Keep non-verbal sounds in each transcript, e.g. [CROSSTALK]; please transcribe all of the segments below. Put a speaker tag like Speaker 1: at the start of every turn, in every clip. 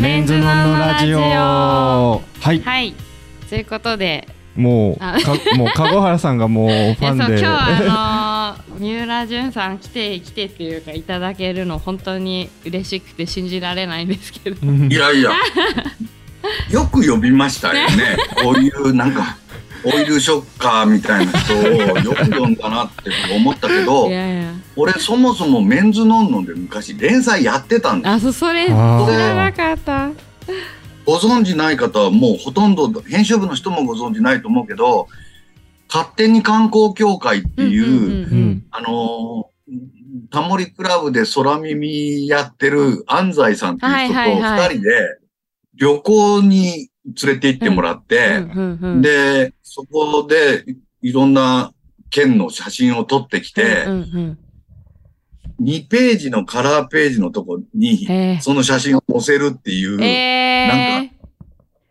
Speaker 1: メンズノンノラジオ。はい、
Speaker 2: はい。ということで
Speaker 1: もう
Speaker 2: あ
Speaker 1: か [LAUGHS] もう籠原さんがもうファンで。
Speaker 2: 今日はあのー [LAUGHS] 三浦淳さん来て来てっていうかいただけるの本当に嬉しくて信じられないんですけど。
Speaker 3: いやいや、[LAUGHS] よく呼びましたよね。こういうなんか、オイルショッカーみたいな人をよく呼んだなって思ったけど [LAUGHS]
Speaker 2: い、やいや。
Speaker 3: 俺そもそもメンズノンノンで昔連載やってたんです。
Speaker 2: あそそれ知らなかった。
Speaker 3: ご存知ない方はもうほとんど編集部の人もご存知ないと思うけど、勝手に観光協会っていう、
Speaker 2: うんうんうん
Speaker 1: うん。
Speaker 3: あのータモリクラブで空耳やってる安西さんっていう人と
Speaker 2: はいはいはい。
Speaker 3: 二人で旅行に連れて行ってもらって、で、そこでいろんな県の写真を撮ってきて、
Speaker 2: うんうん
Speaker 3: 2ページのカラーページのとこにその写真を載せるっていう、
Speaker 2: ー、え。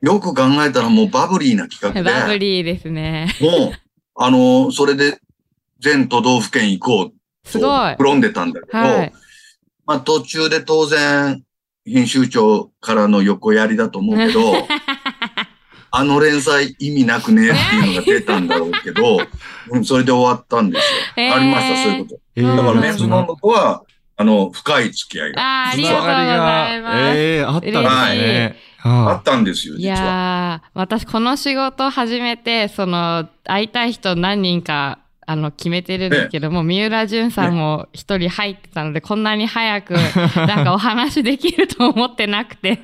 Speaker 3: よく考えたらもうバブリーな企
Speaker 2: ー、
Speaker 3: 画
Speaker 2: バブ
Speaker 3: で、
Speaker 2: リーですね。
Speaker 3: もう、あの、それで全都道府県行こう
Speaker 2: すごい。
Speaker 3: と、転んでたんだけど、
Speaker 2: はい。
Speaker 3: まあ途中で当然、編集長からの横やりだと思うけど、[LAUGHS] あの連載意味なくねっていうのが出たんだろうけど、[LAUGHS] うんそれで終わったんですよ。
Speaker 2: えー
Speaker 3: ありました、そういうこと。
Speaker 1: えー
Speaker 3: だから
Speaker 2: うん
Speaker 3: メンズノンノとは、あの、深い付き合いが
Speaker 2: ありがとうご
Speaker 1: つながり
Speaker 2: ざいます、
Speaker 1: えー、あったんですね。
Speaker 3: あ
Speaker 1: は
Speaker 3: ったんですよ、
Speaker 2: い
Speaker 3: 実は。
Speaker 2: やー、私この仕事始めて、その、会いたい人何人か、あの、決めてるんですけども、三浦淳さんも一人入ってたので、こんなに早く、[LAUGHS] なんかお話できると思ってなくて。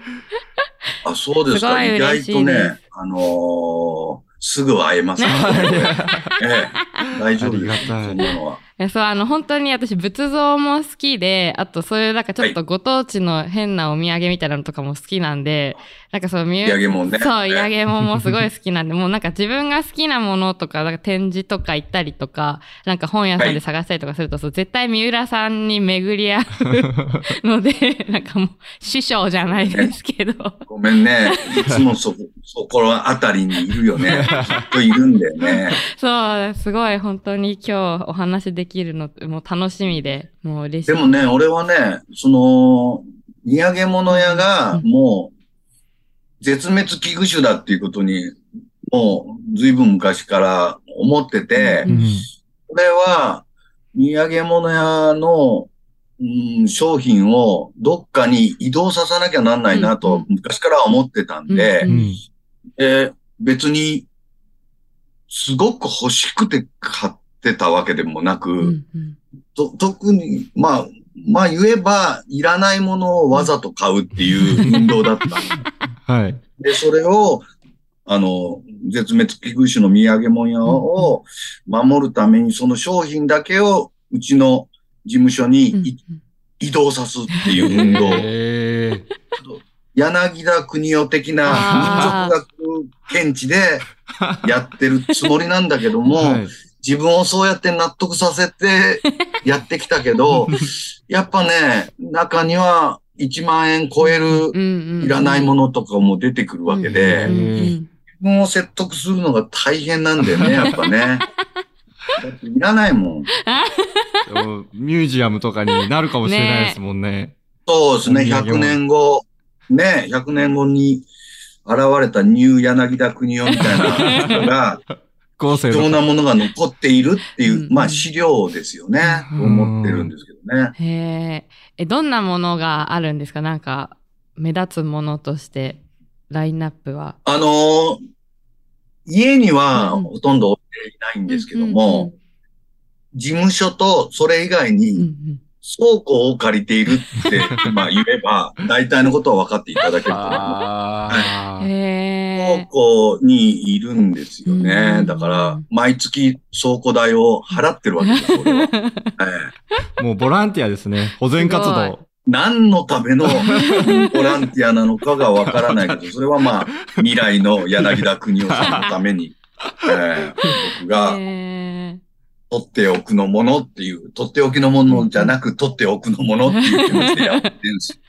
Speaker 3: あ、そうですか。[LAUGHS]
Speaker 2: すごい
Speaker 3: 意外と
Speaker 2: 嬉しいです
Speaker 3: ね、あのーすぐ会えますからね。[LAUGHS] ええ大丈夫です。
Speaker 1: ありがたい
Speaker 3: そんなのは。
Speaker 2: いやそう、あの、本当に私、仏像も好きで、あと、そういう、なんかちょっとご当地の変なお土産みたいなのとかも好きなんで、なんかそう、三
Speaker 3: 土産物ね。
Speaker 2: そう、
Speaker 3: ええ
Speaker 2: 土産物もすごい好きなんで、[LAUGHS] もうなんか自分が好きなものとか、なんか展示とか行ったりとか、なんか本屋さんで探したりとかすると、そう絶対三浦さんに巡り合うので、[LAUGHS] なんかもう師匠じゃないですけど。
Speaker 3: ごめんね。いつもそこ、そこらあたりにいるよね。[LAUGHS] ずっといるんだよね。
Speaker 2: そう、すごい本当に今日お話できるの、もう楽しみで、もう嬉しい。
Speaker 3: でもね、俺はね、その、土産物屋がもう、絶滅危惧種だっていうことに、もう、ずいぶん昔から思ってて、
Speaker 2: うん。
Speaker 3: これは、土産物屋の、うん、商品をどっかに移動させなきゃなんないなと
Speaker 2: ん、
Speaker 3: 昔から思ってたんで、
Speaker 2: うん。
Speaker 1: うん。
Speaker 3: で別に、すごく欲しくて買ってたわけでもなく、
Speaker 2: うんうん。
Speaker 3: と特に、まあ、まあ言えば、いらないものをわざと買うっていう運動だった。[LAUGHS]
Speaker 1: はい。
Speaker 3: で、それを、あの、絶滅危惧種の土産物屋を守るために、その商品だけをうちの事務所に
Speaker 2: うん
Speaker 3: い移動さすっていう。運動。
Speaker 1: え
Speaker 3: 柳田国夫的な民族学検知で [LAUGHS] やってるつもりなんだけど
Speaker 1: ー、
Speaker 3: も、
Speaker 1: はい。
Speaker 3: 自分をそうやって納得させてやってきたけど、[LAUGHS] やっぱね、中には1万円超えるいらないものとかも出てくるわけで、自分を説得するのが大変なんだよね、やっぱね。[LAUGHS] だっていらないもん。
Speaker 1: ミュージアムとかになるかもしれないですもんね。
Speaker 3: そうですね、
Speaker 1: お土産も
Speaker 3: 100年後、ね、100年後に現れたニュー柳田国夫みたいなのが、[LAUGHS] 貴重なものが残っているっていうう、
Speaker 2: ん
Speaker 3: まあ資料ですよね、思ってるんですね。
Speaker 2: へえ。え、どんなものがあるんですか？なんか、目立つものとして、ラインナップは。
Speaker 3: あのー家には
Speaker 2: うん
Speaker 3: ほとんど置いていないんですけど
Speaker 2: うん
Speaker 3: も、事務所とそれ以外に
Speaker 2: ん
Speaker 3: 倉庫を借りているって、[LAUGHS] まあ言えば、大体のことは分かっていただけると思います。庫にいるんですよ
Speaker 2: う
Speaker 3: ね。
Speaker 2: ん
Speaker 3: だから、毎月倉庫代を払ってるわけです、俺は。え [LAUGHS] え
Speaker 1: もうボランティアですね。保全活動。
Speaker 3: 何のための [LAUGHS] ボランティアなのかがわからないけど、それはまあ、未来の柳田国夫さんのために、[LAUGHS] えー僕が。取っておくのものっていう、取っておきのものじゃなく取っておくのものっていう気持ちでやってるんです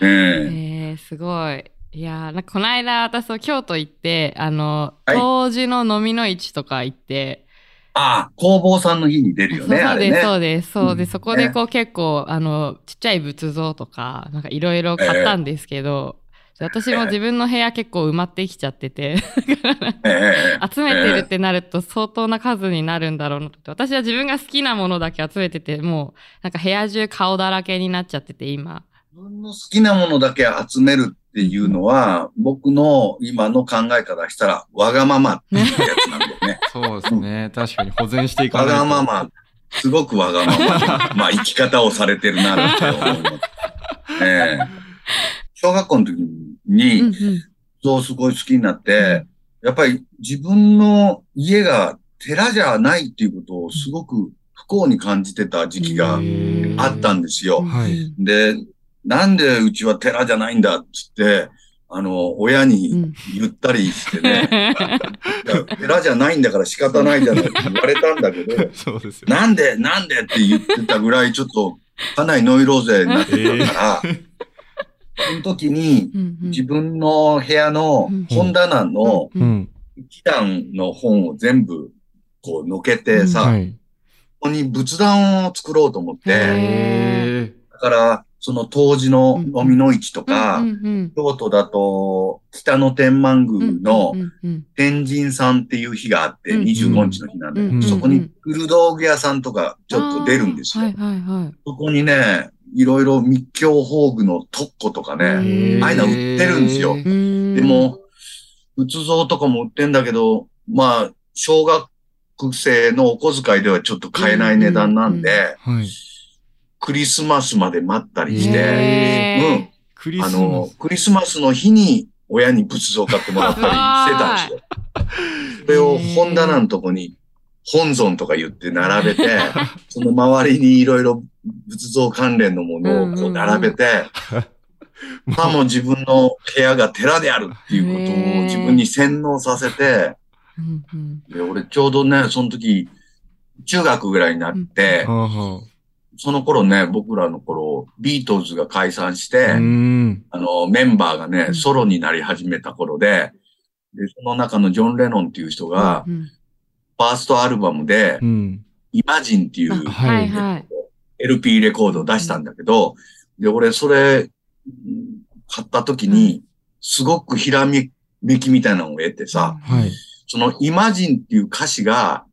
Speaker 3: ええ
Speaker 2: ー、すごい。いやーなんかこの間私は京都行って、あの、
Speaker 3: はい
Speaker 2: 当時の飲みの市とか行って、
Speaker 3: ああ、工房さんの日に出るよね、
Speaker 2: そうです、
Speaker 3: ね。
Speaker 2: そうです。そうで、
Speaker 3: うん
Speaker 2: そこでこう結構、あの、ちっちゃい仏像とか、なんかいろいろ買ったんですけど、私も自分の部屋結構埋まってきちゃってて、[LAUGHS]
Speaker 3: ええ [LAUGHS]
Speaker 2: 集めてるってなると相当な数になるんだろうなと。私は自分が好きなものだけ集めてて、もうなんか部屋中顔だらけになっちゃってて、今。
Speaker 3: 自分の好きなものだけ集めるっていうのは、僕の今の考えからしたら、わがままっていうやつなんだよね。[LAUGHS]
Speaker 1: そうですね。確かに保全していか
Speaker 3: わ
Speaker 1: ないと。
Speaker 3: がまま、すごくわがままな、まあ生き方をされてるなって思います。[LAUGHS] ええ小学校の時に、
Speaker 2: うんうん
Speaker 3: そうすごい好きになって、やっぱり自分の家が寺じゃないっていうことをすごく不幸に感じてた時期が
Speaker 1: へ
Speaker 3: あったんですよ。
Speaker 1: はい
Speaker 3: で、なんでうちは寺じゃないんだっつって、あの、親
Speaker 2: う
Speaker 3: に
Speaker 2: ん。
Speaker 3: 言ったりしてね、い [LAUGHS] や寺じゃないんだから仕方ないじゃないって言われたんだけど、[LAUGHS]
Speaker 1: そうですよ。
Speaker 3: なんでなんでって言ってたぐらいちょっとかなりノイローゼになってたから、その時に
Speaker 2: うんうん。
Speaker 3: 自分の部屋の本棚の
Speaker 2: うん。
Speaker 1: うん。
Speaker 3: 一段の本を全部こうのけてさ、
Speaker 1: はい。
Speaker 3: ここに仏壇を作ろうと思って、だからその当時の飲みの市とか、京都だと北の天満
Speaker 2: うん
Speaker 3: 宮の天神さんっていう日があって、
Speaker 2: うん
Speaker 3: 25日の日なんだけど、
Speaker 1: うん
Speaker 3: そこに古道具屋さんとかちょっと出るんですよ。
Speaker 2: はいはいはい。
Speaker 3: そこにね、いろいろ密教宝具の特庫とかね、
Speaker 2: ー
Speaker 3: ああいうの売ってるんですよ。
Speaker 2: で
Speaker 3: で、も、仏像とかも売ってんだけど、まあ、小学生のお小遣いではちょっと買えない値段なんで、
Speaker 1: ーはい。
Speaker 3: クリスマスまで待ったりして、
Speaker 2: へ
Speaker 3: うん。
Speaker 1: クリスマ
Speaker 3: あの
Speaker 1: ス。、
Speaker 3: クリスマスの日に親に仏像買ってもらったりしてたんですよ。それを本棚のとこに本尊とか言って並べて、その周りにいろいろ仏像関連のものをこう並べて、[LAUGHS] さも自分の部屋が寺であるっていうことを自分に洗脳させて、
Speaker 2: うんうん。
Speaker 3: で俺ちょうどね、その時、中学ぐらいになって、
Speaker 1: はあは
Speaker 3: その頃ね、僕らの頃、ビートルズが解散して、
Speaker 1: あ。
Speaker 3: の、メンバーがね
Speaker 2: う、ん
Speaker 3: ソロになり始めた頃で、で、その中のジョン・レノンっていう人が、
Speaker 2: うん
Speaker 3: ファーストアルバムで
Speaker 1: う、ん。
Speaker 3: イマジンっていう
Speaker 2: あはいはい。
Speaker 3: LP レコードを出したんだけど、で、俺それ、うん買った時に、すごくひらめきみたいなのを得てさ、
Speaker 1: はい。
Speaker 3: そのイマジンっていう歌詞が、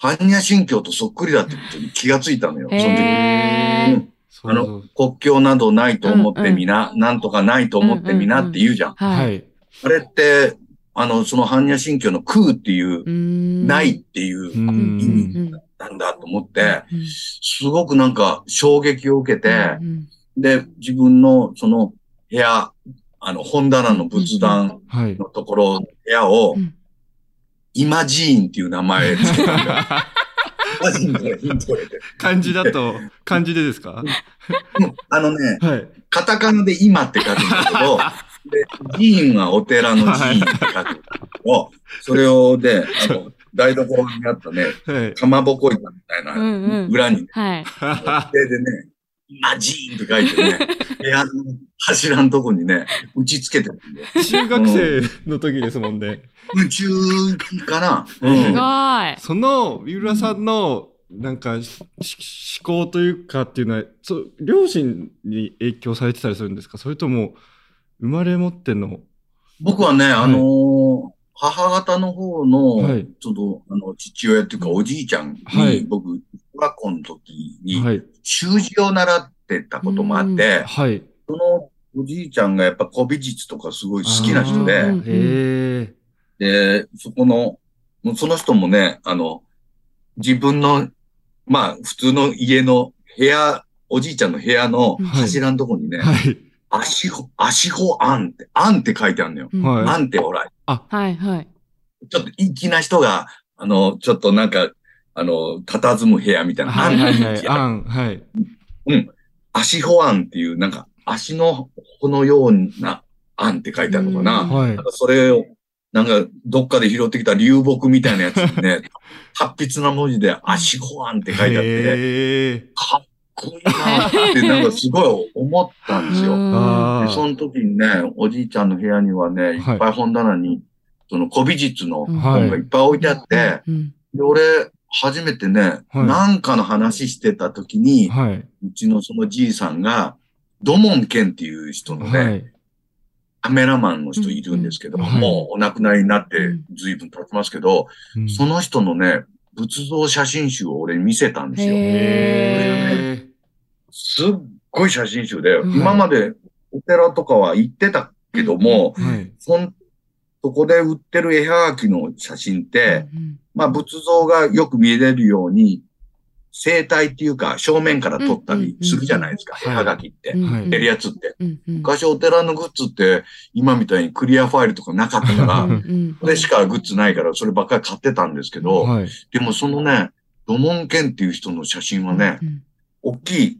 Speaker 3: 般若心経とそっくりだってことに気がついたのよ。その時
Speaker 2: へー
Speaker 3: うん
Speaker 1: そう
Speaker 3: あの国境などないと思ってみな、なんとかないと思ってみなって言うじゃん。
Speaker 2: は。
Speaker 1: はいい。
Speaker 3: あれって、あの、その般若心経の空っていう、
Speaker 2: うん
Speaker 3: ないっていう意味
Speaker 1: ん。
Speaker 3: なんだと思って、
Speaker 2: うん
Speaker 3: すごくなんか衝撃を受けて、
Speaker 2: うん
Speaker 3: で、自分のその部屋、あの、本棚の仏壇
Speaker 1: はい。
Speaker 3: のところ、部屋を
Speaker 2: うん、
Speaker 3: イマジーンっていう名前つけたんだよ。イマジーンからヒントを得て。
Speaker 1: 漢字だと、漢字でですか？
Speaker 3: うんあのね、
Speaker 1: はい。
Speaker 3: カタカナで今って書くんだけど、で、寺院はお寺の寺院って書くんだけど、それをで、あの、台所にあったね、
Speaker 1: はい。
Speaker 3: かまぼこ板みたいな
Speaker 2: うんうん
Speaker 3: 裏に、
Speaker 2: はい。
Speaker 3: 手でね、今ジーンって書いてね、[LAUGHS] 部屋の柱のとこにね、打ち付けてるんだよ。
Speaker 1: 中学生の時ですもんね。
Speaker 3: 宇宙かな？う
Speaker 2: すご
Speaker 3: ん。
Speaker 2: い。
Speaker 1: その、三浦さんの、なんか、思考というかっていうのは、そう、両親に影響されてたりするんですか？それとも、生まれ持っての、
Speaker 3: 僕はね、
Speaker 1: い
Speaker 3: あのー母方の方の、
Speaker 1: はい
Speaker 3: ちょっと、あの、父親っていうか、おじいちゃんに、
Speaker 1: はい
Speaker 3: 学校の時に、
Speaker 1: はい。
Speaker 3: 習字を習ってたこともあって、
Speaker 1: はい。
Speaker 3: そのおじいちゃんがやっぱ古美術とかすごい好きな人で。で、そこの、もうその人もね、あの、自分の、まあ、普通の家の部屋、おじいちゃんの部屋の
Speaker 2: うん
Speaker 3: 柱のとこにね、
Speaker 1: はい。
Speaker 3: 足ほ、足ほあんって、あんって書いてあるのよ。あんってほら、
Speaker 2: はいはい。
Speaker 3: ちょっと粋な人が、あの、ちょっとなんか、あの、佇む部屋みたいな。
Speaker 1: はいはいはい。
Speaker 3: あ
Speaker 1: あん、はい。
Speaker 3: 足ほあんっていう、なんか、足の穂のようなあんって書いてあるのかな。
Speaker 2: うん
Speaker 1: はい
Speaker 3: なん。かそれを、なんか、どっかで拾ってきた流木みたいなやつにね、[LAUGHS] 達筆な文字で、足ほあんって書いてあって、
Speaker 1: へえ。
Speaker 3: かっこいいなって、[LAUGHS] なんかすごい思ったんですよ。
Speaker 1: あ
Speaker 3: でその時にね、おじいちゃんの部屋にはね、いっぱい本棚に、その古美術の
Speaker 2: うん
Speaker 3: 本がいっぱい置いてあって、
Speaker 2: うん
Speaker 3: で俺、初めてね、
Speaker 1: はい。
Speaker 3: なんかの話してた時に、
Speaker 1: はい。
Speaker 3: うちのそのじいさんが、ドモンケンっていう人のね、
Speaker 1: はい。
Speaker 3: カメラマンの人いるんですけど、
Speaker 1: うんうん
Speaker 3: もうお亡くなりになって
Speaker 2: うん。
Speaker 3: 随分経ちますけど、
Speaker 1: うん。
Speaker 3: その人のね、仏像写真集を俺に見せたんですよ。すっごい写真集で、
Speaker 2: うん
Speaker 3: 今までお寺とかは行ってたけども、そこで売ってる絵はがきの写真って、
Speaker 2: うん
Speaker 3: まあ仏像がよく見れるように、生体っていうか正面から撮ったりするじゃないですか、
Speaker 1: うん
Speaker 3: 絵はがきって。
Speaker 2: うん
Speaker 1: はい
Speaker 3: 出るやつって。
Speaker 2: うんうん
Speaker 3: 昔お寺のグッズって今みたいにクリアファイルとかなかったか
Speaker 2: う
Speaker 3: ら
Speaker 2: ん、うん
Speaker 3: それしかグッズないからそればっかり買ってたんですけど、
Speaker 1: はい。
Speaker 3: でもそのね、ドモンケンっていう人の写真はね、
Speaker 2: うん
Speaker 3: 大きい、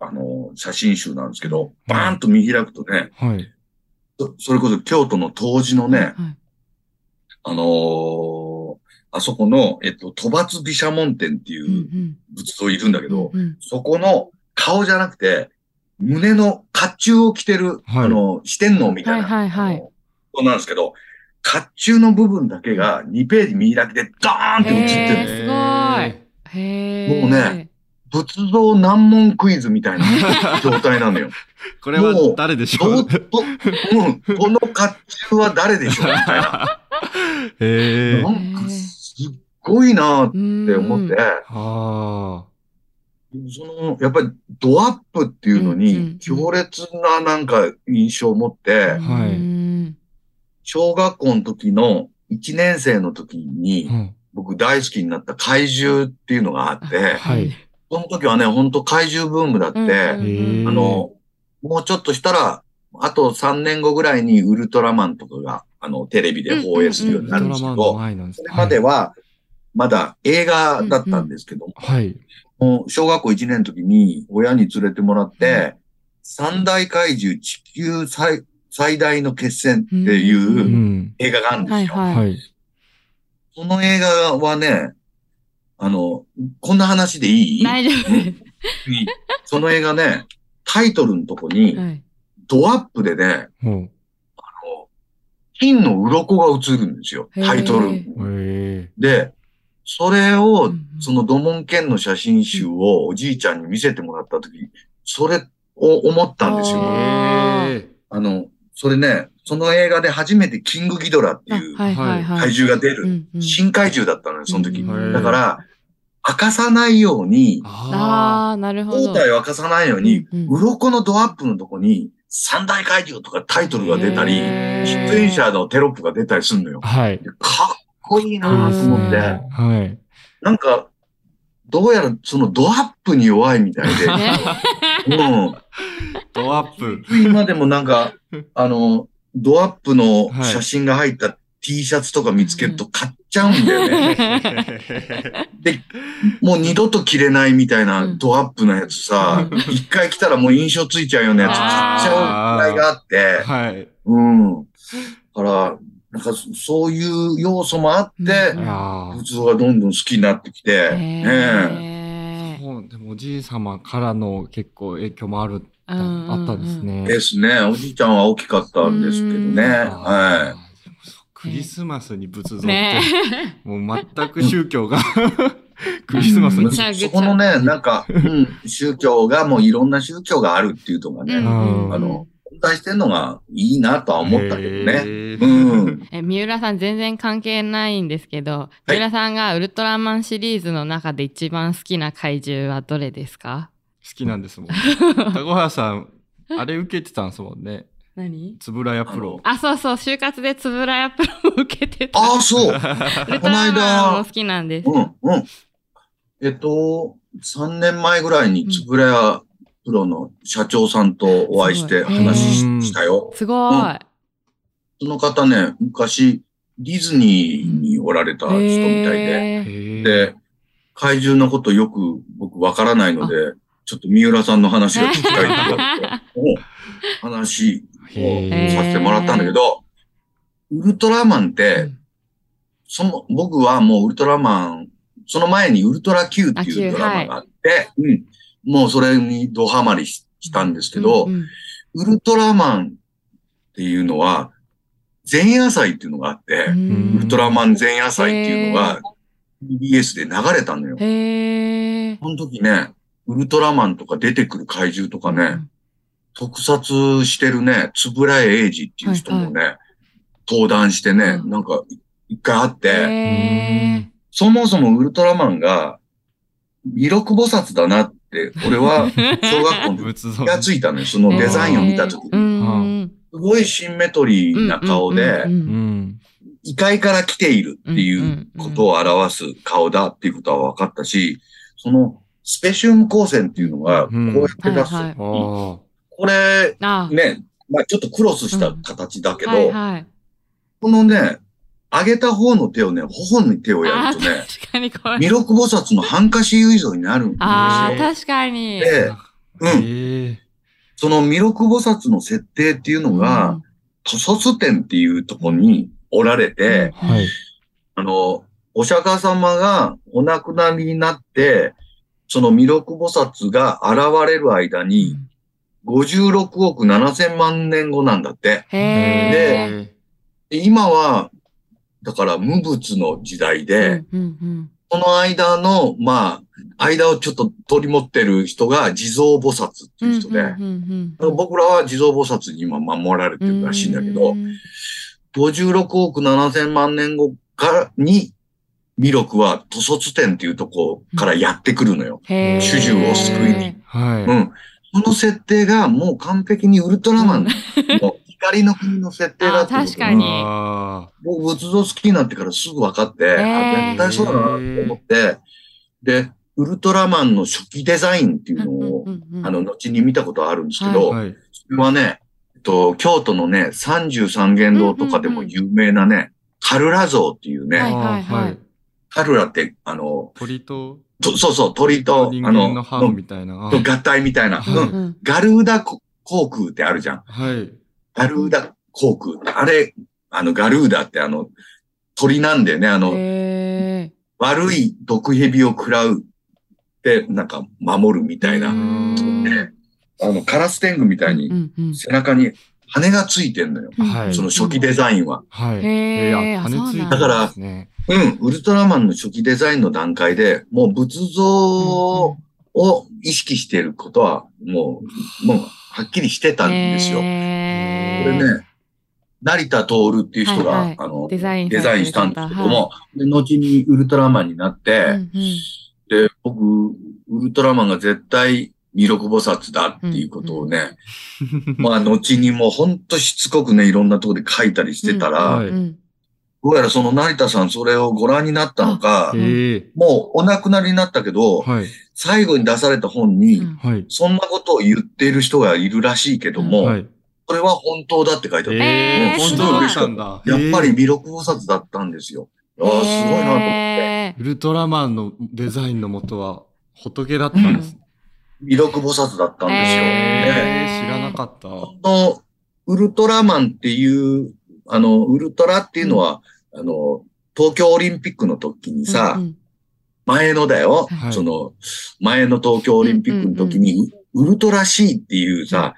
Speaker 3: あの、写真集なんですけど、バーンと見開くとね、
Speaker 1: はい。
Speaker 3: そそれこそ京都の当時のね、
Speaker 2: はい
Speaker 3: あのーあそこの、えっと、戸罰毘沙門天っていううん仏像いるんだけど、
Speaker 2: うんうん
Speaker 3: そこの顔じゃなくて、胸の甲冑を着てる、
Speaker 1: はい
Speaker 3: あの、四天王みたいな、
Speaker 2: はいはいはい
Speaker 3: そうなんですけど、甲冑の部分だけが2ページ見開きでドーンって映ってるんです。
Speaker 2: すごい。へえ。
Speaker 3: もうね仏像難問クイズみたいな状態なのよ。
Speaker 1: これは誰でしょう？
Speaker 3: どうん、この甲冑は誰でしょう？みたいな。
Speaker 1: へえ。
Speaker 3: なんかすっごいなっ
Speaker 2: って
Speaker 3: 思って、
Speaker 1: あ。
Speaker 3: その、やっぱりドアップっていうのに強烈ななんか印象を持って、小学校の時の1年生の時に
Speaker 1: あ。うん
Speaker 3: 僕大好きになった怪獣っていうのがあって、
Speaker 1: はい。
Speaker 3: その時はね、ほんと怪獣ブームだって、あの、もうちょっとしたら、あと3年後ぐらいにウルトラマンとかが、あの、テレビで放映するようになるんですけど、それまでは、まだ映画だったんですけども、
Speaker 1: はい。
Speaker 3: もう小学校1年の時に親に連れてもらって、三大怪獣地球最最大の決戦っていううん映画があるんですよ。
Speaker 2: はい
Speaker 1: はい。
Speaker 3: その映画はね、あの、こんな話でいい？
Speaker 2: 大丈夫で
Speaker 3: いいその映画ね、タイトルのとこに
Speaker 2: す。、はい。
Speaker 3: ドアップでね。あの金の鱗が映るんですよ。タイトル。で、それ
Speaker 2: う
Speaker 3: を
Speaker 2: ん、
Speaker 3: その土門剣の写真集をおじいちゃんに見せてもらったとき、それを思ったんですよ。
Speaker 2: あ
Speaker 3: の、それね、その映画で初めてキングギドラっていう。怪獣が出る。新怪獣だったのよ、その時。
Speaker 2: うん
Speaker 3: だから、明かさないように、
Speaker 1: あ
Speaker 2: ああ、なるほど。
Speaker 3: 正体を明かさないように、
Speaker 2: うんうん
Speaker 3: 鱗のドアップのとこに、三大怪獣とかタイトルが出たり、出演者のテロップが出たりするのよ
Speaker 1: あ。。はい。
Speaker 3: でかっこいいなと思って、
Speaker 1: はい。
Speaker 3: なんか、どうやらそのドアップに弱いみたいで、
Speaker 2: ね
Speaker 3: うん。
Speaker 1: ドアップ。
Speaker 3: 今でもなんか、あの、ドアップの写真が入った T シャツとか見つけると買っちゃうんだよね。で、もう二度と着れないみたいなドアップのやつさ、一回着たらもう印象ついちゃうようなやつ買っちゃうぐらいがあって、
Speaker 1: はい。
Speaker 3: うん。だから、なんかそういう要素もあって、仏像がどんどん好きになってきて、ね
Speaker 2: へー。
Speaker 1: そう、でもおじい様からの結構影響もある、
Speaker 2: うん
Speaker 1: あったん。ですね。
Speaker 3: ですね。おじいちゃんは大きかったんですけどね。は
Speaker 1: でもそうクリスマスに仏像って、
Speaker 2: ね
Speaker 1: もう全く宗教が [LAUGHS] クリスマスに
Speaker 2: ぐちゃぐちゃ
Speaker 3: い。そこのね、なんか、うん、宗教がもういろんな宗教があるっていうのがね、
Speaker 2: うんうん
Speaker 3: あの、混在してんのがいいなとは思ったけどね。うん。
Speaker 2: え、三浦さん全然関係ないんですけど、三浦さんがウルトラマンシリーズの中で一番好きな怪獣はどれですか
Speaker 1: 好きなんですもん。高原さん、あれ受けてたんですもんね。
Speaker 2: 何？
Speaker 1: つぶらやプロ。
Speaker 2: あ、そうそう、就活でつぶらやプロを受けてた。
Speaker 3: ああ、そう。
Speaker 2: ウルトラマンも好きなんです。
Speaker 3: うん、うん。えっと、3年前ぐらいにつぶらやプロの社長さんとお会いして話し
Speaker 1: うん
Speaker 3: したよ。
Speaker 2: すごい。
Speaker 3: その方ね、昔、ディズニーにおられた人みたいで、で、怪獣のことよく僕わからないので、ちょっと三浦さんの話が聞きたいと思って、お [LAUGHS] 話させてもらったんだけど、ウルトラマンって、その、僕はもうウルトラマン、その前にウルトラ Q っていうドラマがあって、うん、もうそれにドハマりししたんですけど、
Speaker 2: うんうん
Speaker 3: ウルトラマンっていうのは、前夜祭っていうのがあって、
Speaker 2: うん。
Speaker 3: ウルトラマン前夜祭っていうのが、TBS で流れたのよ。その時ね、ウルトラマンとか出てくる怪獣とかね、特撮してるね、つぶらえ英二っていう人もね、登壇してね、
Speaker 2: うん
Speaker 3: なんか一回会って。そもそもウルトラマンが、弥勒菩薩だなって、俺は [LAUGHS] 小学校の時
Speaker 1: 仏像
Speaker 3: 気がついたのよ。そのデザインを見た時
Speaker 2: う
Speaker 3: に。
Speaker 2: ん。
Speaker 3: すごいシンメトリーな顔で。異界から来ているっていうことを表す顔だっていうことは分かったし、そのスペシウム光線っていうのがこうやって出す。
Speaker 2: うんはいはい
Speaker 1: あ
Speaker 3: これ、
Speaker 2: あ
Speaker 3: ね、まあちょっとクロスした形だけど、
Speaker 2: はいはい。
Speaker 3: このね、上げた方の手をね、頬に手をや
Speaker 2: あ
Speaker 3: るとね、
Speaker 2: 確かに怖い。
Speaker 3: 弥勒菩薩のハンカシユイゾになるんですよ。
Speaker 2: ああ、確かに。
Speaker 3: で、
Speaker 1: あ。
Speaker 3: うん。その弥勒菩薩の設定っていうのが、塗卒店っていうところにおられて、
Speaker 2: うん
Speaker 1: はい。
Speaker 3: あの、お釈迦様がお亡くなりになって、その弥勒菩薩が現れる間に、56億7千万年後なんだって。で今は、だから無物の時代で、
Speaker 2: うんうん
Speaker 3: この間の、まあ、間をちょっと取り持ってる人が地蔵菩薩っていう人で、僕らは地蔵菩薩に今守られてるらしいんだけど
Speaker 2: う、ん
Speaker 3: 56億7千万年後からに、弥勒は塗卒店っていうとこからやってくるのよ。主従を救いに。
Speaker 1: はい。
Speaker 3: うん。この設定がもう完璧にウルトラマンの光の国の設定だってこと
Speaker 2: あ確かに。
Speaker 1: あ
Speaker 3: 僕仏像好きになってからすぐ分かって、絶対そうだなと思って、で、ウルトラマンの初期デザインっていうのを、
Speaker 2: うんうんうん
Speaker 3: あの、後に見たことあるんですけど、
Speaker 1: ーはい。
Speaker 3: それはね、えっと、京都のね、三十三間堂とかでも有名なね、カルラ像っていうね、
Speaker 2: はいはいはい。
Speaker 3: カルラって、あの、
Speaker 1: 鳥と
Speaker 3: とそうそう、鳥と、
Speaker 1: 人
Speaker 3: あの、
Speaker 1: 間のハーフみたいな。
Speaker 3: 合体みたいな、
Speaker 1: はい
Speaker 3: うん
Speaker 2: うん
Speaker 3: ガルーダ航空ってあるじゃん。
Speaker 1: はい。
Speaker 3: ガルーダ航空。あれ、あの、ガルーダってあの、鳥なんでね、あの、
Speaker 2: へ
Speaker 3: 悪い毒蛇を食らうって、なんか、守るみたいな。あの、カラス天狗みたいに背中に羽がついてんのよ。
Speaker 1: はい
Speaker 3: その初期デザインは。
Speaker 1: はい。
Speaker 2: へー
Speaker 3: だから。うん、ウルトラマンの初期デザインの段階で、もう仏像を意識していることは、もう、もう、はっきりしてたんですよ。これね、成田徹っていう人が、
Speaker 2: はいはい
Speaker 3: あの、
Speaker 2: デザイン
Speaker 3: デザインしたんですけども、
Speaker 2: は
Speaker 3: で後にウルトラマンになって、
Speaker 2: うんうん
Speaker 3: で、僕、ウルトラマンが絶対弥勒菩薩だっていうことをね、[LAUGHS] まあ、後にもうほんとしつこくね、いろんなところで書いたりしてたら、
Speaker 1: はい
Speaker 2: うん
Speaker 3: どうやらその成田さんそれをご覧になったのか。もうお亡くなりになったけど、
Speaker 1: はい。
Speaker 3: 最後に出された本に、
Speaker 2: うん
Speaker 1: はい。
Speaker 3: そんなことを言っている人がいるらしいけども、
Speaker 1: はい。
Speaker 3: それは本当だって書いてあった。
Speaker 2: えー
Speaker 1: 本当に出たんだ。
Speaker 3: やっぱり弥勒菩薩だったんですよ。ああ、すごいなと思って。
Speaker 2: へ
Speaker 1: ウルトラマンのデザインの元は仏だったんです。
Speaker 3: 弥勒菩薩だったんですよ。
Speaker 1: え知らなかった。
Speaker 3: このウルトラマンっていう、あの、ウルトラっていうのは、あの、東京オリンピックの時に
Speaker 2: ー
Speaker 3: さ、
Speaker 2: うんうん。
Speaker 3: 前のだよ、
Speaker 1: はい。
Speaker 3: その、前の東京オリンピックの時に、ウルトラ C っていうさ、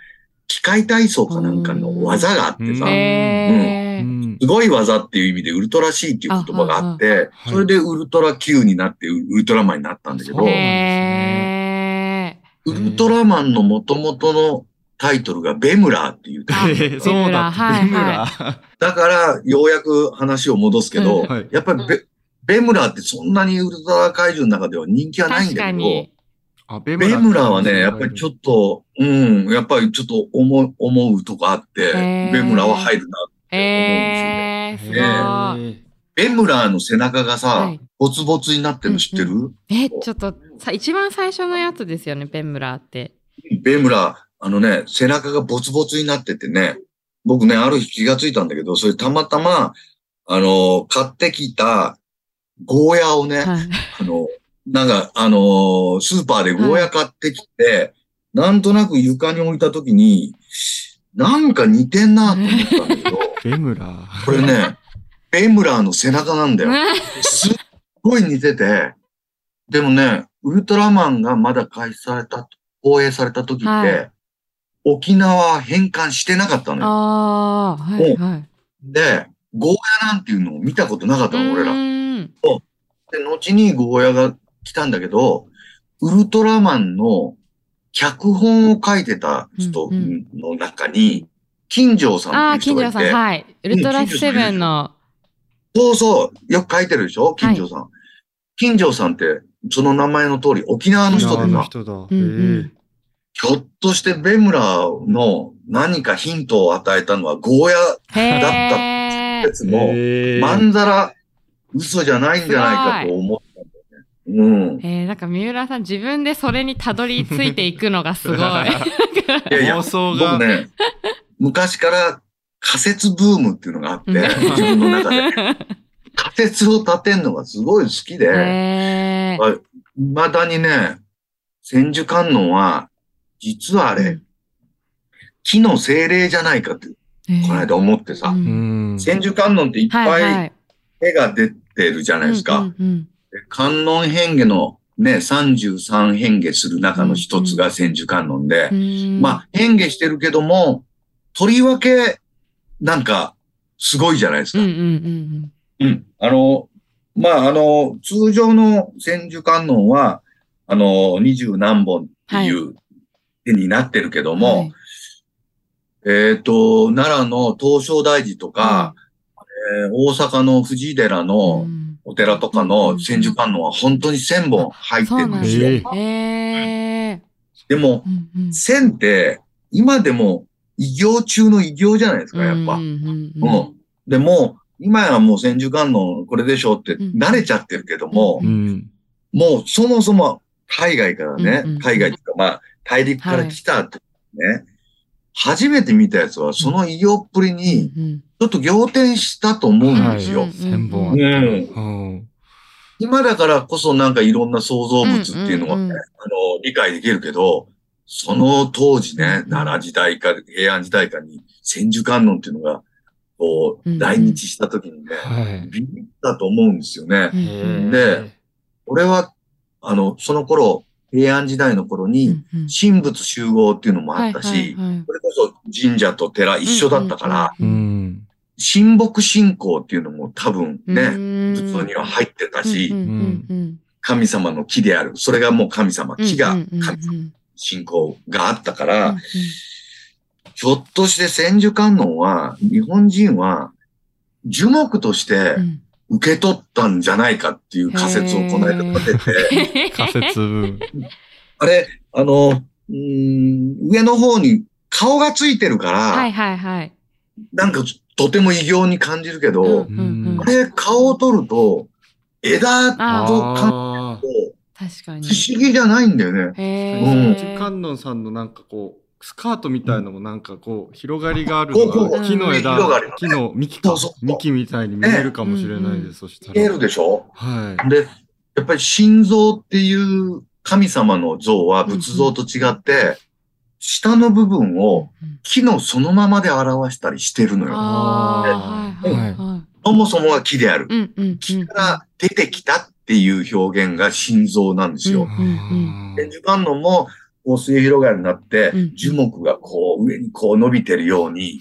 Speaker 3: 機械体操かなんかの技があってさ、
Speaker 1: うん。
Speaker 3: すごい技っていう意味でウルトラ C っていう言葉があって、
Speaker 1: はい。
Speaker 3: それでウルトラ Q になってウウルトラマンになったんだけどウルトラマンの元々のタイトルがベムラーっていうタイトル
Speaker 1: へえ [LAUGHS] そうだベムラー。
Speaker 3: だから、ようやく話を戻すけど、やっぱりベベムラーってそんなにウルトラ怪獣の中では人気はないんだけど。
Speaker 1: あ、ベ
Speaker 3: ベムラーはね、やっぱりちょ
Speaker 1: っ
Speaker 3: っと、うん、やっぱりちょっと思う、思うとこあって、ベムラーは入るな。
Speaker 2: へーすごい。
Speaker 3: ベムラーの背中がさ、
Speaker 2: はい
Speaker 3: ボツボツになってるの知ってる、
Speaker 2: え、ちょっと、さ、一番最初のやつですよね、ペンムラーって。
Speaker 3: ベムラー、あのね、背中がボツボツになっててね、僕ね、ある日気がついたんだけど、それたまたま、あの、買ってきたゴーヤをね、
Speaker 2: はい。
Speaker 3: あの、なんか、あのースーパーでゴーヤ買ってきて、なんとなく床に置いたときに、なんか似てんなと思ったんだけど、[LAUGHS]
Speaker 1: ベムラー。
Speaker 3: これね、ベムラーの背中なんだよ。すっごい似てて、でもね、ウルトラマンがまだ開始された、放映された時って、
Speaker 2: はい
Speaker 3: 沖縄返還してなかったのよ。
Speaker 2: ああ、はい、はい。
Speaker 3: で、ゴーヤなんていうのを見たことなかったの、俺ら。
Speaker 2: うーん
Speaker 3: で、で、後にゴーヤが来たんだけど、ウルトラマンの脚本を書いてた人
Speaker 2: うん
Speaker 3: の中に、金城さん
Speaker 2: ああ、
Speaker 3: っていう
Speaker 2: 金城さん、
Speaker 3: 人がいて、
Speaker 2: はい。ウルトラセブンの、
Speaker 3: そうそう、よく書いてるでしょ？金城さん。金城さんって、その名前の通り沖縄の人でさ、
Speaker 1: 沖縄の人だ。
Speaker 3: ひょっとしてベムラの何かヒントを与えたのはゴーヤ
Speaker 2: へー。
Speaker 3: 説の
Speaker 1: へー
Speaker 3: まんざら嘘じゃないんじゃないかと思ったんだよね。うん。
Speaker 2: えー、なんか三浦さん自分でそれにたどり着いていくのがすごい。
Speaker 3: いやいや
Speaker 1: 妄想が。
Speaker 3: 僕ね、昔から仮説ブームっていうのがあって、
Speaker 2: う [LAUGHS] ん
Speaker 3: 自分の中で。[LAUGHS] 仮説を立てるのがすごい好きで、
Speaker 2: へー。
Speaker 3: 未だにね、千手観音は、実はあれ、木の精霊じゃないかって、この間思ってさ。千手観音っていっ
Speaker 2: はい
Speaker 3: ぱ
Speaker 2: はいい。
Speaker 3: 絵が出てるじゃないですか。観音変化のね、33変化する中の一つが千手観音で、
Speaker 2: うん。
Speaker 3: まあ変化してるけども、とりわけ、なんか、すごいじゃないですか。
Speaker 2: うんうんうん
Speaker 3: うん。あの、まあ、あの、通常の千手観音は、あの、二十何本っていう絵になってるけど
Speaker 2: うん。
Speaker 3: も、
Speaker 2: はい
Speaker 3: えっ、と、奈良の東照大寺とか、えー大阪の藤井寺の
Speaker 2: うん
Speaker 3: お寺とかの千手観音は本当に千本入ってるんですよ。でも、
Speaker 2: うんうん
Speaker 3: 千って、今でも異形中の異形じゃないですか、やっぱ。
Speaker 2: うん
Speaker 3: うん
Speaker 2: うん
Speaker 3: でも、今やもう千手観音これでしょって
Speaker 2: うん。
Speaker 3: 慣れちゃってるけども、
Speaker 2: う
Speaker 1: うん。
Speaker 3: もうそもそも海外からね、
Speaker 2: うんうん
Speaker 3: 海外っていうかまあ大陸から来たってね、初めて見たやつはその異様っぷり
Speaker 2: うん
Speaker 3: に
Speaker 2: うん。
Speaker 3: ちょっと仰天したと思うんですよ。今だからこそなんかいろんな創造物っていうのが、ね
Speaker 2: うんうんうん。
Speaker 3: あの理解できるけど、その当時ね、
Speaker 2: うん
Speaker 3: 奈良時代か平安時代かに千手観音っていうのが、こう、来日した時にね、
Speaker 1: はい。
Speaker 3: ビビったと思うんですよね。
Speaker 2: うん
Speaker 3: で俺は、あの、その頃、平安時代の頃に、神仏集合っていうのもあったし、それこそ神社と寺一緒だったから。神木信仰っていうのも多分ね、
Speaker 2: うん。
Speaker 3: 仏には入ってたし、神様の木である。それがもう神様、木が神様信仰があったか
Speaker 2: うん
Speaker 3: ら、ひょっとして千手観音は、日本人は樹木として
Speaker 2: うん。
Speaker 3: 受け取ったんじゃないかっていう仮説をこの間立てて、
Speaker 1: 仮説文。
Speaker 3: あれ、あの、うーん上の方に顔がついてるから、
Speaker 2: はいはいはい。
Speaker 3: なんかとても異形に感じるけど、
Speaker 2: うんうんうん。
Speaker 3: あれ顔を取ると、枝と
Speaker 2: あ
Speaker 3: 感
Speaker 1: あ
Speaker 3: じる
Speaker 2: 確かに
Speaker 3: と。不思議じゃないんだよね。
Speaker 2: へ
Speaker 1: あ。
Speaker 3: うん
Speaker 2: ー
Speaker 1: 観音さんのなんかこう、スカートみたいのもなんかこう、広がりがあるのが、木の枝
Speaker 3: 広がりのね、
Speaker 1: 木の幹か幹みたいに見えるかもしれないです。そしたら。
Speaker 3: 見えるでしょ？
Speaker 1: は
Speaker 3: で、やっぱり心臓っていう神様の像は仏像と違って、下の部分を木のそのままで表したりしてるのよ。
Speaker 2: ああ、はいはいはい。
Speaker 3: そもそもが木である。
Speaker 2: うんうんうん。
Speaker 3: 木から出てきたっていう表現が心臓なんですよ。
Speaker 1: い。
Speaker 2: うん
Speaker 3: で、樹観音も、こう末広がりになって
Speaker 2: うん、
Speaker 3: 樹木がこう上にこう伸びてるように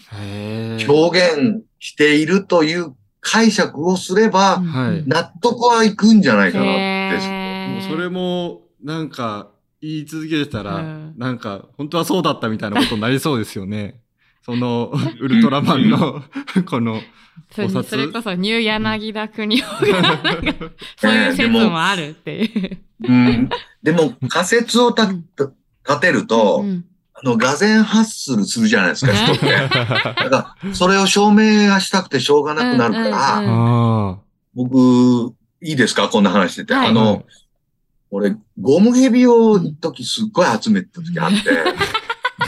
Speaker 3: 表現しているという解釈をすれば、
Speaker 1: はい
Speaker 3: 納得はいくんじゃないかなって。
Speaker 1: もうそれも、なんか、言い続けてたら、
Speaker 2: うん
Speaker 1: なんか、本当はそうだったみたいなことになりそうですよね。その、ウルトラマンの、この、
Speaker 2: それ
Speaker 1: 考察
Speaker 2: それこそニュー柳田国夫がそういう説もあるっていう。
Speaker 3: うん、でも仮説を立てると、
Speaker 2: うん。
Speaker 3: あの、画然発すするじゃないですか、
Speaker 2: ね。
Speaker 3: 人って。だから、それを証明がしたくてしょうがなくなるから、
Speaker 2: うんうん
Speaker 1: あ
Speaker 3: 僕、いいですかこんな話してて。
Speaker 2: はい。
Speaker 1: あ
Speaker 3: あの、俺、ゴムヘビを一時すっごい集めてた時あって、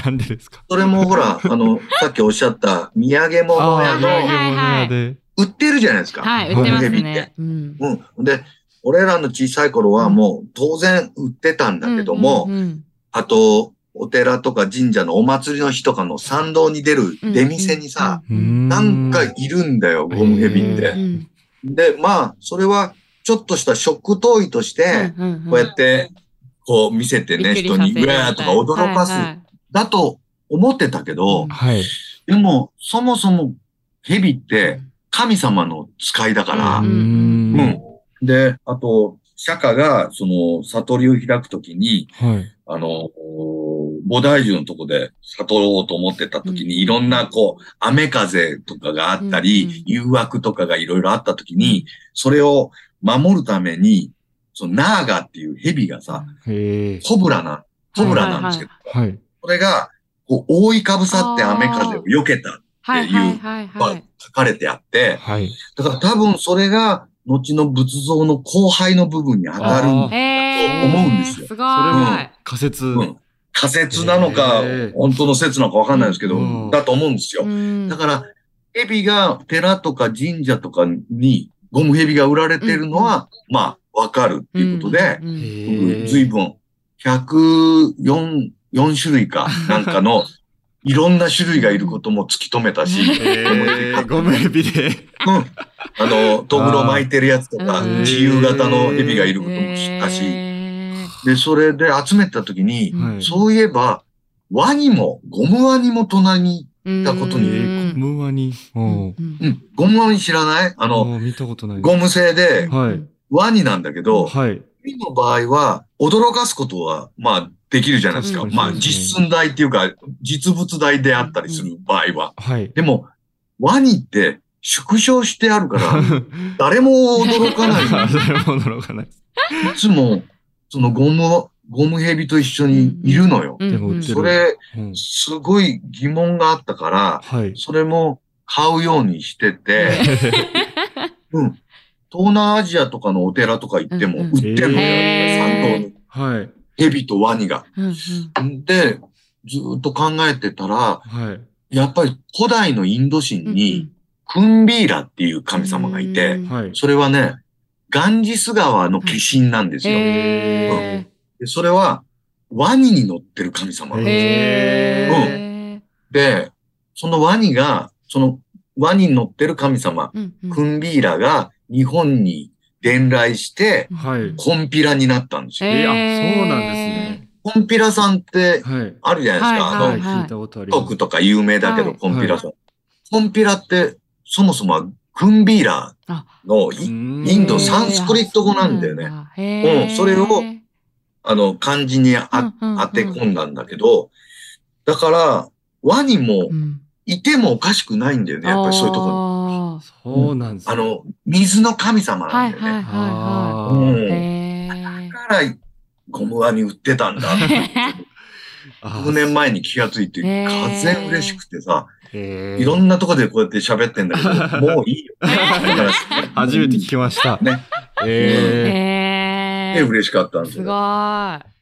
Speaker 1: なんでですか？
Speaker 3: それもほら、[LAUGHS] あの、さっきおっしゃった土産物屋の、
Speaker 2: はい
Speaker 1: で。
Speaker 3: 売ってるじゃないですか。
Speaker 2: はい、売ってます
Speaker 3: ゴムヘビって
Speaker 2: ね。。うん
Speaker 3: うん。で、俺らの小さい頃はもう当然売ってたんだけども、
Speaker 2: うんうん
Speaker 3: あと、お寺とか神社のお祭りの日とかの参道に出る出店にさ、
Speaker 1: な
Speaker 3: なんかいるんだよ、ゴムヘビっ
Speaker 2: うん
Speaker 3: て。
Speaker 2: うん
Speaker 3: で、まあ、それはちょっとした食トイとして、こうやって、こう見せてね、人に、うわーとか驚かす、
Speaker 2: はいはい
Speaker 3: だと思ってたけど、
Speaker 2: うん
Speaker 1: はい。
Speaker 3: でも、そもそもヘビって神様の使いだから、
Speaker 2: う
Speaker 3: うんん。で、あと、釈迦が、その、悟りを開くときに、
Speaker 1: はい。
Speaker 3: あの、菩提樹のとこで悟ろうと思ってたとき
Speaker 2: うん
Speaker 3: に、いろんな、こう、雨風とかがあった
Speaker 2: うん
Speaker 3: り、誘惑とかがいろいろあったときに、それを守るために、その、ナーガっていう蛇がさ。コブラな、コブラなんですけど、
Speaker 1: はい。
Speaker 3: それが、こう、覆いかぶさって雨風を避けた、
Speaker 2: はいはいはいはい。
Speaker 3: 書かれてあって、
Speaker 1: はい。
Speaker 3: だから多分それが、後の仏像の後輩の部分に当たると思うんですよ
Speaker 2: すご
Speaker 1: それも
Speaker 2: い。
Speaker 1: 仮説。
Speaker 3: うん仮説なのか本当の説なのかわかんないですけど
Speaker 1: うん、
Speaker 3: だと思うんですよ。
Speaker 2: うん
Speaker 3: だから、蛇が寺とか神社とかにゴム蛇が売られてるのは、まあ、わかるっていうことで。随分、104、4種類か、なんかの、[LAUGHS] いろんな種類がいることも突き止めたし、
Speaker 1: へえ。ゴムエビで。
Speaker 3: うん。あの、トグロ巻いてるやつとか、
Speaker 2: うん
Speaker 3: 自由型の蛇がいることも知ったし、
Speaker 2: へ
Speaker 3: で、それで集めたときに、
Speaker 2: ー
Speaker 1: はい
Speaker 3: そういえば、ワニも、ゴムワニも隣に、たことに
Speaker 1: え
Speaker 2: うん
Speaker 1: ー、ゴムワニ。
Speaker 2: う
Speaker 1: うん
Speaker 3: ゴムワニ知らない？あの、
Speaker 1: あー見たことない。
Speaker 3: ゴム製で、
Speaker 1: はい。
Speaker 3: ワニなんだけど、
Speaker 1: はい。
Speaker 3: ワニの場合は、驚かすことは、まあ、できるじゃないですか。
Speaker 2: うん
Speaker 3: まあ、実寸大っていうか、実物大であったりする場合は。
Speaker 1: はい。
Speaker 3: でも、ワニって縮小してあるから、[LAUGHS] 誰も驚かない。[LAUGHS]
Speaker 1: 誰も驚かない。
Speaker 3: いつも、そのゴム、ゴムヘビと一緒にいるのよ。
Speaker 2: うん
Speaker 1: でも売ってる
Speaker 3: それ、
Speaker 1: うん
Speaker 3: すごい疑問があったから、
Speaker 1: はい。
Speaker 3: それも買うようにしてて、[LAUGHS] うん。東南アジアとかのお寺とか行っても
Speaker 2: うん
Speaker 3: 売ってるのよ。道に。
Speaker 1: はい。
Speaker 3: 蛇とワニが。
Speaker 2: うんうん
Speaker 3: で、ずーっと考えてたら、
Speaker 1: はい。
Speaker 3: やっぱり古代のインド神に、クンビーラっていう神様がいて、
Speaker 2: うん
Speaker 1: はい。
Speaker 3: それはね、ガンジス川の化身なんですよ。
Speaker 2: へ
Speaker 3: でそれは、ワニに乗ってる神様。
Speaker 2: ー
Speaker 1: へ
Speaker 2: へー
Speaker 3: で、そのワニが、そのワニに乗ってる神様、
Speaker 2: うんうん
Speaker 3: クンビーラが日本に伝来して、
Speaker 1: はい。
Speaker 3: コンピラになったんですよ。
Speaker 1: そうなんですね。
Speaker 3: コンピラさんって
Speaker 1: はい。
Speaker 3: あるじゃないですか。
Speaker 1: はい。
Speaker 3: あの、
Speaker 1: 聞いたこと
Speaker 3: か有名だけど、
Speaker 2: はい
Speaker 3: コンピラさん。コンピラって、そもそもはクンビーラのい、
Speaker 1: イ
Speaker 3: インドサンスクリット語なんだよね。
Speaker 2: ね
Speaker 3: うんそれをあの、漢字にあ当て込んだんだけど、だから、ワニもいてもおかしくないんだよね、やっぱりそういうところに。
Speaker 1: そうなんですね。
Speaker 3: あの、水の神様
Speaker 2: は
Speaker 3: ないんだよね。
Speaker 2: はいはい
Speaker 1: あ
Speaker 2: はい。
Speaker 3: うんだから、ゴムワニ売ってたんだって。[LAUGHS]
Speaker 1: あ
Speaker 3: 数年前に気がついて、風嬉しくてさ、いろんなとこでこうやって喋ってんだけど、[LAUGHS] もういいよ。[LAUGHS]
Speaker 1: 初めて聞きました。
Speaker 3: ね。
Speaker 1: え
Speaker 2: へー
Speaker 3: で嬉しかったんです
Speaker 2: すご
Speaker 3: よ。
Speaker 2: い。